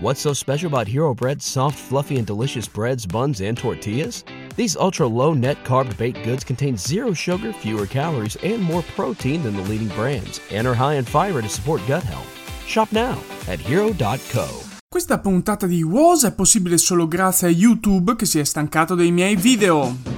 What's so special about Hero Bread's soft, fluffy, and delicious breads, buns, and tortillas? These ultra low net carb baked goods contain zero sugar, fewer calories, and more protein than the leading brands, and are high in fiber to support gut health. Shop now at hero.co. Questa puntata di WOS è possibile solo grazie a YouTube che si è stancato dei miei video.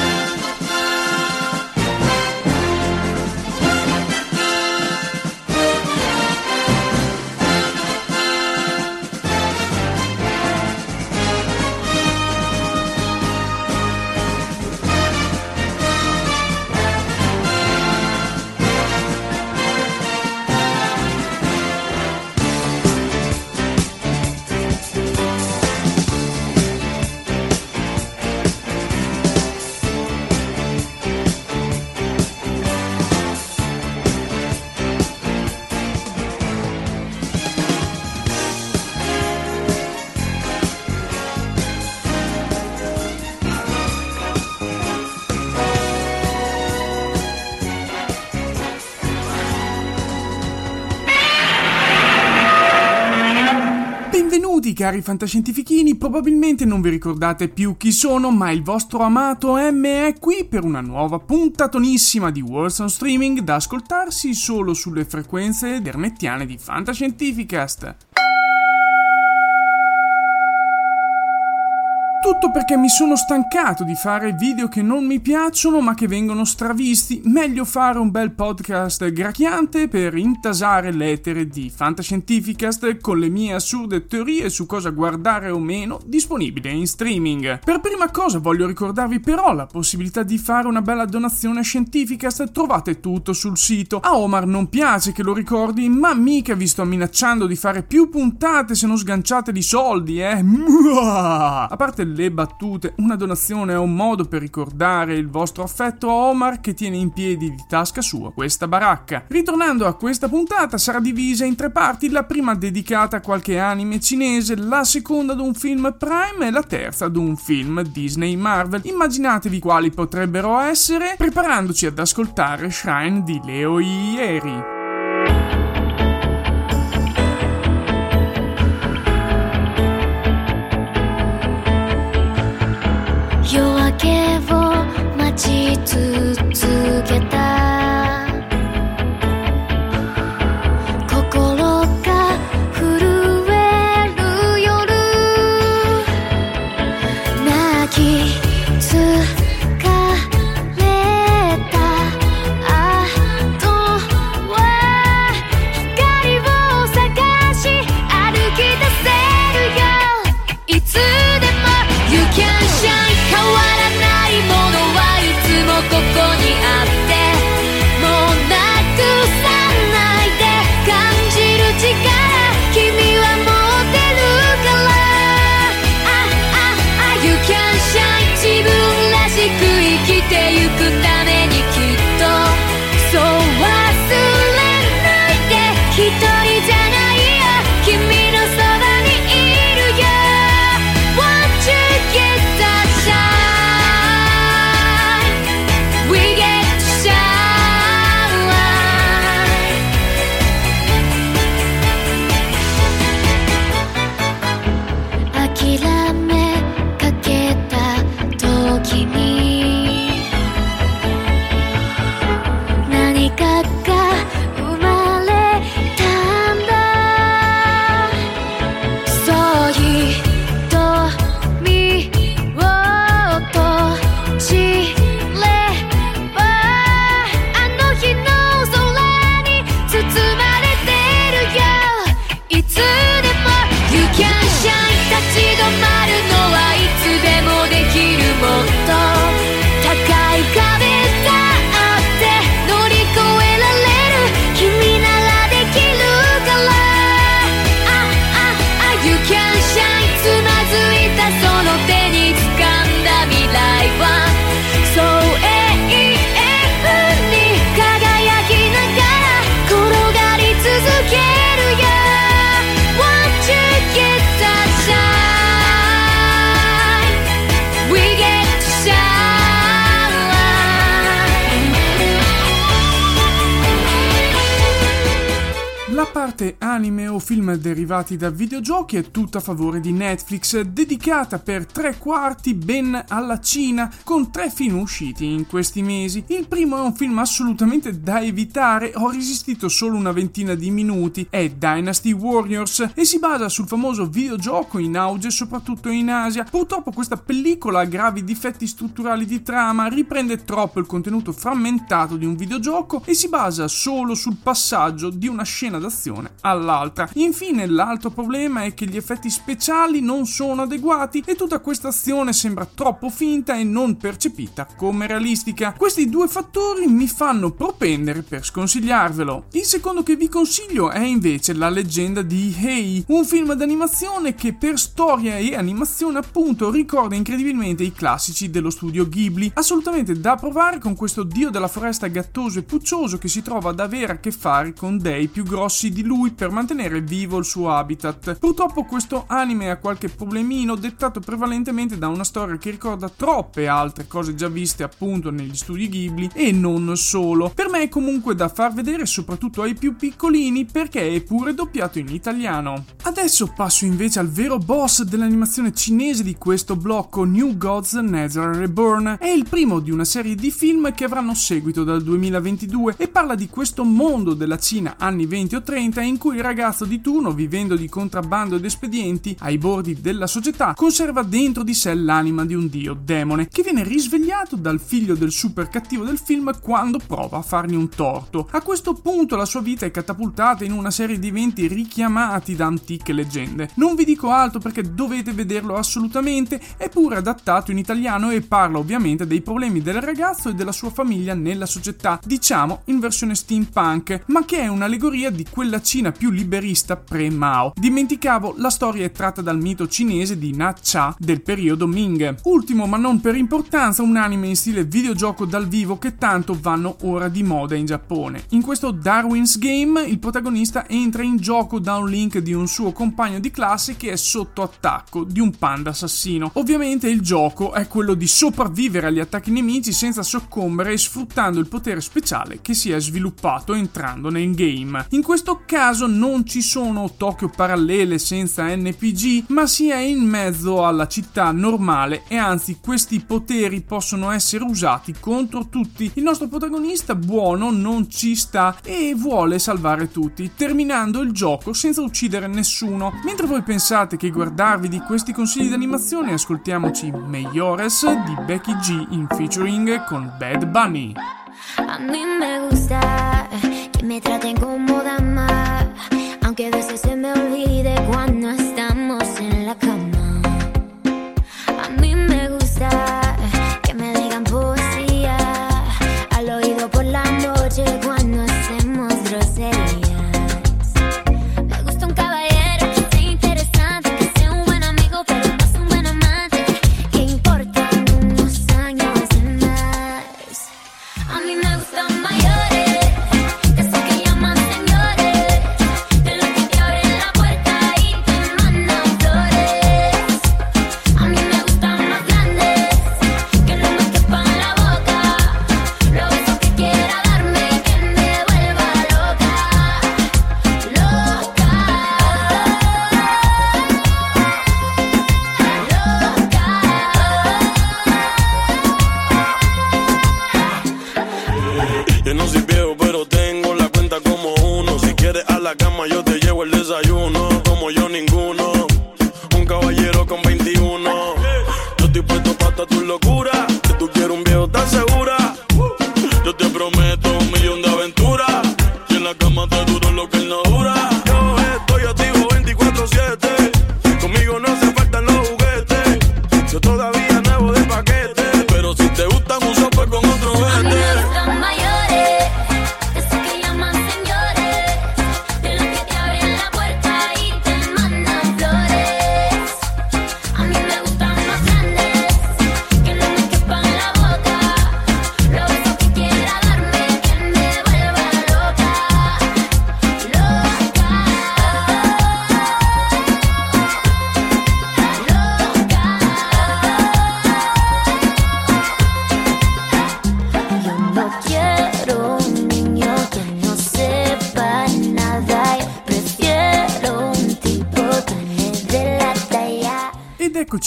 Cari fantascientifichini, probabilmente non vi ricordate più chi sono, ma il vostro amato M è qui per una nuova puntatonissima di Words on Streaming da ascoltarsi solo sulle frequenze dermettiane di Fantascientificast. Tutto perché mi sono stancato di fare video che non mi piacciono ma che vengono stravisti. Meglio fare un bel podcast gracchiante per intasare l'etere di Fantascientificast con le mie assurde teorie su cosa guardare o meno disponibile in streaming. Per prima cosa voglio ricordarvi però la possibilità di fare una bella donazione a Scientificast. Trovate tutto sul sito. A Omar non piace che lo ricordi, ma mica vi sto minacciando di fare più puntate se non sganciate di soldi, eh. A parte le battute, una donazione è un modo per ricordare il vostro affetto a Omar che tiene in piedi di tasca sua questa baracca. Ritornando a questa puntata sarà divisa in tre parti, la prima dedicata a qualche anime cinese, la seconda ad un film Prime e la terza ad un film Disney Marvel. Immaginatevi quali potrebbero essere preparandoci ad ascoltare Shrine di Leo Ieri. けを待ち続けた parte anime o film derivati da videogiochi è tutta a favore di Netflix, dedicata per tre quarti ben alla Cina, con tre film usciti in questi mesi. Il primo è un film assolutamente da evitare, ho resistito solo una ventina di minuti, è Dynasty Warriors e si basa sul famoso videogioco in auge soprattutto in Asia. Purtroppo questa pellicola ha gravi difetti strutturali di trama, riprende troppo il contenuto frammentato di un videogioco e si basa solo sul passaggio di una scena d'azione all'altra. Infine l'altro problema è che gli effetti speciali non sono adeguati e tutta questa azione sembra troppo finta e non percepita come realistica. Questi due fattori mi fanno propendere per sconsigliarvelo. Il secondo che vi consiglio è invece La leggenda di Hei, un film d'animazione che per storia e animazione appunto ricorda incredibilmente i classici dello studio Ghibli. Assolutamente da provare con questo dio della foresta gattoso e puccioso che si trova ad avere a che fare con dei più grossi di lui per mantenere vivo il suo habitat. Purtroppo questo anime ha qualche problemino dettato prevalentemente da una storia che ricorda troppe altre cose già viste appunto negli studi Ghibli e non solo. Per me è comunque da far vedere soprattutto ai più piccolini perché è pure doppiato in italiano. Adesso passo invece al vero boss dell'animazione cinese di questo blocco New Gods Nether Reborn. È il primo di una serie di film che avranno seguito dal 2022 e parla di questo mondo della Cina anni 20 o 30 in cui il ragazzo di turno, vivendo di contrabbando ed espedienti ai bordi della società, conserva dentro di sé l'anima di un dio demone che viene risvegliato dal figlio del super cattivo del film quando prova a fargli un torto. A questo punto la sua vita è catapultata in una serie di eventi richiamati da antiche leggende. Non vi dico altro perché dovete vederlo assolutamente, è pure adattato in italiano e parla ovviamente dei problemi del ragazzo e della sua famiglia nella società, diciamo in versione steampunk, ma che è un'allegoria di quella Cina più liberista pre-Mao. Dimenticavo, la storia è tratta dal mito cinese di Na Cha del periodo Ming. Ultimo ma non per importanza, un anime in stile videogioco dal vivo che tanto vanno ora di moda in Giappone. In questo Darwin's Game il protagonista entra in gioco da un link di un suo compagno di classe che è sotto attacco di un panda assassino. Ovviamente il gioco è quello di sopravvivere agli attacchi nemici senza soccombere e sfruttando il potere speciale che si è sviluppato entrando nel game. In questo caso non ci sono Tokyo parallele senza NPG, ma si è in mezzo alla città normale e anzi questi poteri possono essere usati contro tutti. Il nostro protagonista buono non ci sta e vuole salvare tutti, terminando il gioco senza uccidere nessuno. Mentre voi pensate che guardarvi di questi consigli di animazione, ascoltiamoci Mejores di Becky G in featuring con Bad Bunny. A me gusta me traten como dama,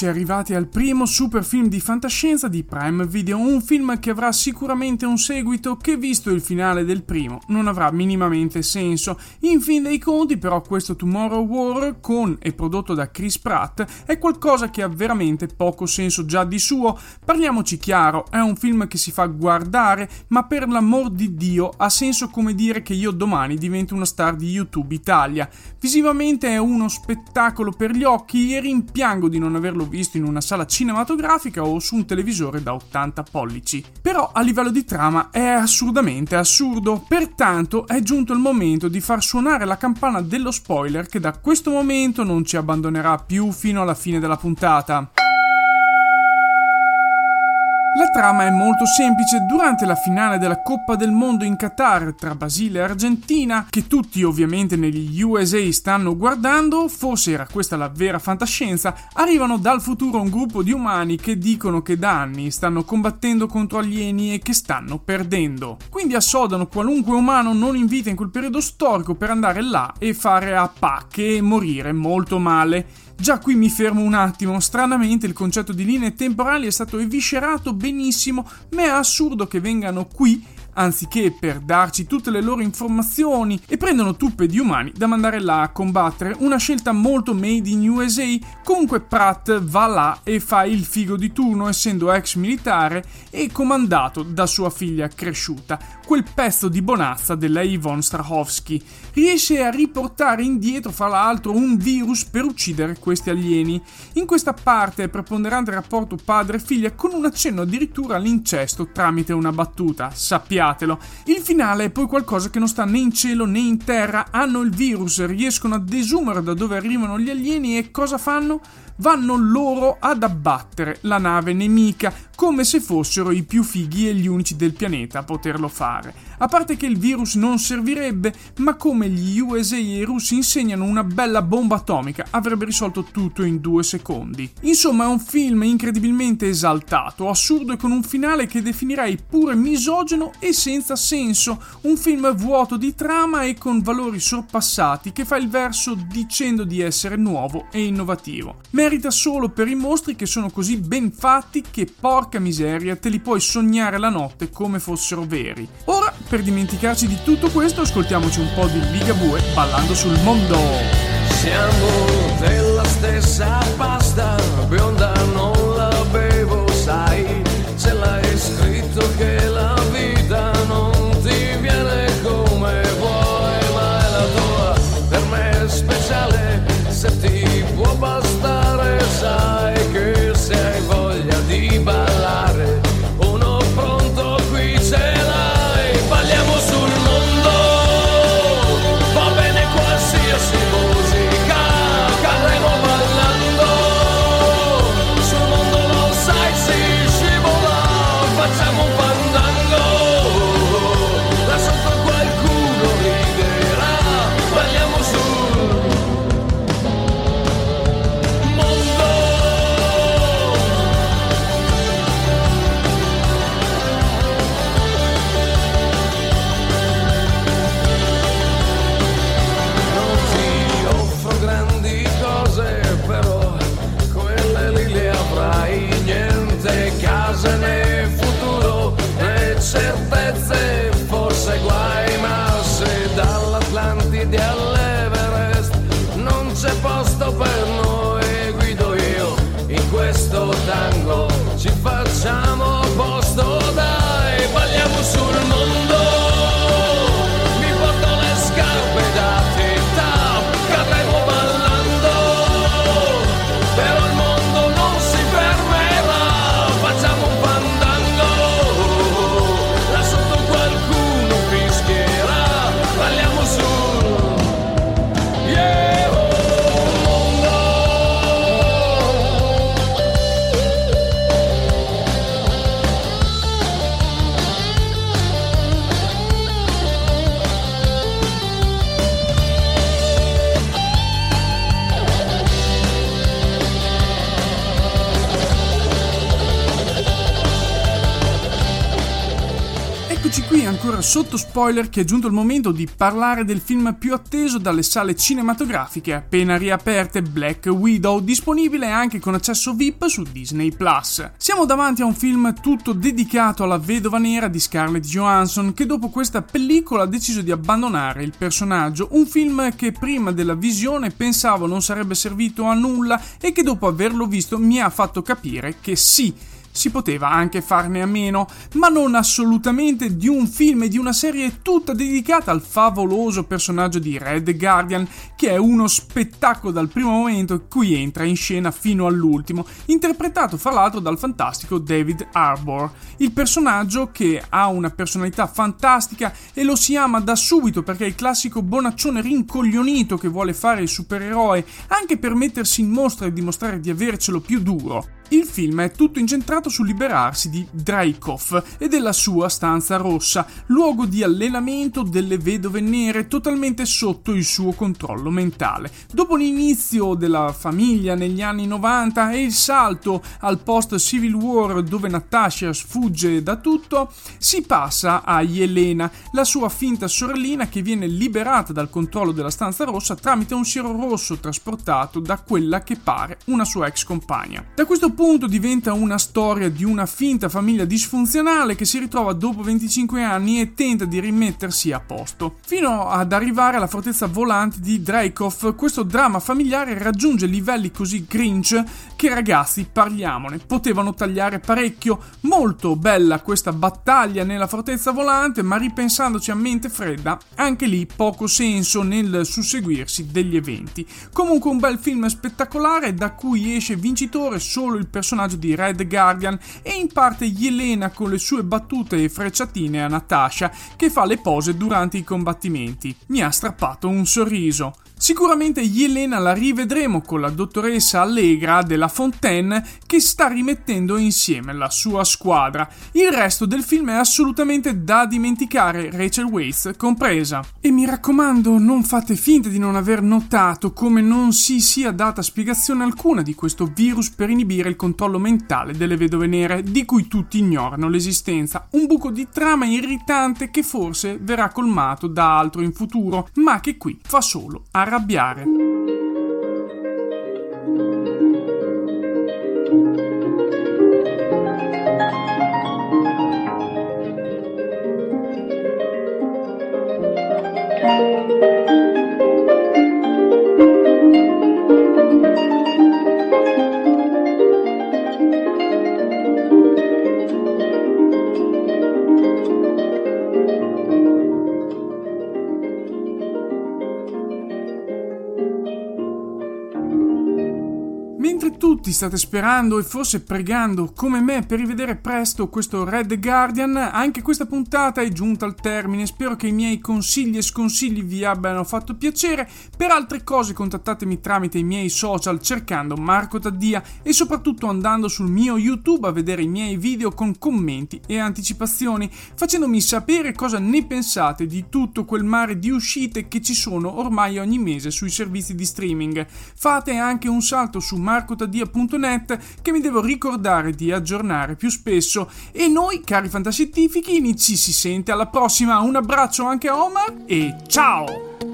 eccoci arrivati al primo super film di fantascienza di Prime Video, un film che avrà sicuramente un seguito che visto il finale del primo non avrà minimamente senso. In fin dei conti però questo Tomorrow War con e prodotto da Chris Pratt è qualcosa che ha veramente poco senso già di suo. Parliamoci chiaro, è un film che si fa guardare, ma per l'amor di Dio ha senso come dire che io domani divento una star di YouTube Italia. Visivamente è uno spettacolo per gli occhi e rimpiango di non averlo visto in una sala cinematografica o su un televisore da 80 pollici. Però a livello di trama è assurdamente assurdo, pertanto è giunto il momento di far suonare la campana dello spoiler che da questo momento non ci abbandonerà più fino alla fine della puntata. Trama è molto semplice. Durante la finale della Coppa del Mondo in Qatar tra Brasile e Argentina, che tutti ovviamente negli USA stanno guardando, forse era questa la vera fantascienza, arrivano dal futuro un gruppo di umani che dicono che da anni stanno combattendo contro alieni e che stanno perdendo. Quindi assodano qualunque umano non in vita in quel periodo storico per andare là e fare a pacche e morire molto male. Già qui mi fermo un attimo, stranamente il concetto di linee temporali è stato eviscerato benissimo, ma è assurdo che vengano qui anziché per darci tutte le loro informazioni e prendono tuppe di umani da mandare là a combattere, una scelta molto made in USA. Comunque Pratt va là e fa il figo di turno essendo ex militare e comandato da sua figlia cresciuta, quel pezzo di bonazza della Yvonne Strahovski. Riesce a riportare indietro fra l'altro un virus per uccidere questi alieni. In questa parte è preponderante il rapporto padre-figlia con un accenno addirittura all'incesto tramite una battuta. Sappiamo sappiatelo. Il finale è poi qualcosa che non sta né in cielo né in terra, hanno il virus, riescono a desumere da dove arrivano gli alieni e cosa fanno? Vanno loro ad abbattere la nave nemica, come se fossero i più fighi e gli unici del pianeta a poterlo fare. A parte che il virus non servirebbe, ma come gli USA e i russi insegnano una bella bomba atomica, avrebbe risolto tutto in due secondi. Insomma, è un film incredibilmente esaltato, assurdo e con un finale che definirei pure misogeno e senza senso. Un film vuoto di trama e con valori sorpassati che fa il verso dicendo di essere nuovo e innovativo. Merita solo per i mostri che sono così ben fatti che porca miseria te li puoi sognare la notte come fossero veri. Ora, per dimenticarci di tutto questo, ascoltiamoci un po' di Ligabue ballando sul mondo. Siamo della stessa pasta, spoiler che è giunto il momento di parlare del film più atteso dalle sale cinematografiche appena riaperte Black Widow, disponibile anche con accesso VIP su Disney Plus. Siamo davanti a un film tutto dedicato alla vedova nera di Scarlett Johansson che dopo questa pellicola ha deciso di abbandonare il personaggio, un film che prima della visione pensavo non sarebbe servito a nulla e che dopo averlo visto mi ha fatto capire che sì si poteva anche farne a meno, ma non assolutamente di un film e di una serie tutta dedicata al favoloso personaggio di Red Guardian, che è uno spettacolo dal primo momento in cui entra in scena fino all'ultimo, interpretato fra l'altro dal fantastico David Harbour. Il personaggio che ha una personalità fantastica e lo si ama da subito perché è il classico bonaccione rincoglionito che vuole fare il supereroe anche per mettersi in mostra e dimostrare di avercelo più duro. Il film è tutto incentrato sul liberarsi di Dreykov e della sua stanza rossa, luogo di allenamento delle vedove nere totalmente sotto il suo controllo mentale. Dopo l'inizio della famiglia negli anni 90 e il salto al post Civil War dove Natasha sfugge da tutto, si passa a Yelena, la sua finta sorellina che viene liberata dal controllo della stanza rossa tramite un siero rosso trasportato da quella che pare una sua ex compagna. Da questo punto diventa una storia di una finta famiglia disfunzionale che si ritrova dopo 25 anni e tenta di rimettersi a posto. Fino ad arrivare alla fortezza volante di Dreykov, questo dramma familiare raggiunge livelli così grinch che ragazzi, parliamone, potevano tagliare parecchio. Molto bella questa battaglia nella fortezza volante, ma ripensandoci a mente fredda, anche lì poco senso nel susseguirsi degli eventi. Comunque un bel film spettacolare da cui esce vincitore solo il il personaggio di Red Guardian e in parte Yelena con le sue battute e frecciatine a Natasha che fa le pose durante i combattimenti. Mi ha strappato un sorriso. Sicuramente Yelena la rivedremo con la dottoressa Allegra della Fontaine che sta rimettendo insieme la sua squadra. Il resto del film è assolutamente da dimenticare, Rachel Weisz compresa. E mi raccomando, non fate finta di non aver notato come non si sia data spiegazione alcuna di questo virus per inibire il controllo mentale delle vedove nere, di cui tutti ignorano l'esistenza. Un buco di trama irritante che forse verrà colmato da altro in futuro, ma che qui fa solo arrabbiare arrabbiare. State sperando e forse pregando come me per rivedere presto questo Red Guardian, anche questa puntata è giunta al termine. Spero che i miei consigli e sconsigli vi abbiano fatto piacere. Per altre cose contattatemi tramite i miei social cercando Marco Taddia e soprattutto andando sul mio YouTube a vedere i miei video con commenti e anticipazioni, facendomi sapere cosa ne pensate di tutto quel mare di uscite che ci sono ormai ogni mese sui servizi di streaming. Fate anche un salto su marcotadia.net che mi devo ricordare di aggiornare più spesso. E noi cari fantascientifichi ci si sente alla prossima. Un abbraccio anche a Omar e ciao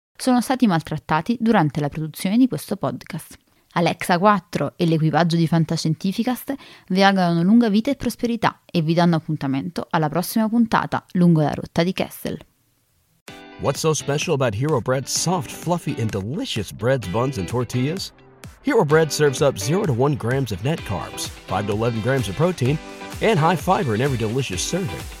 sono stati maltrattati durante la produzione di questo podcast. Alexa 4 e l'equipaggio di Fantascientificast vi augurano lunga vita e prosperità e vi danno appuntamento alla prossima puntata lungo la rotta di Kessel. What's so special about Hero Bread's soft, fluffy, and delicious breads, buns, and tortillas? Hero Bread serves up 0 to 1 grams of net carbs, 5 to 11 grams of protein, and high fiber in every delicious serving.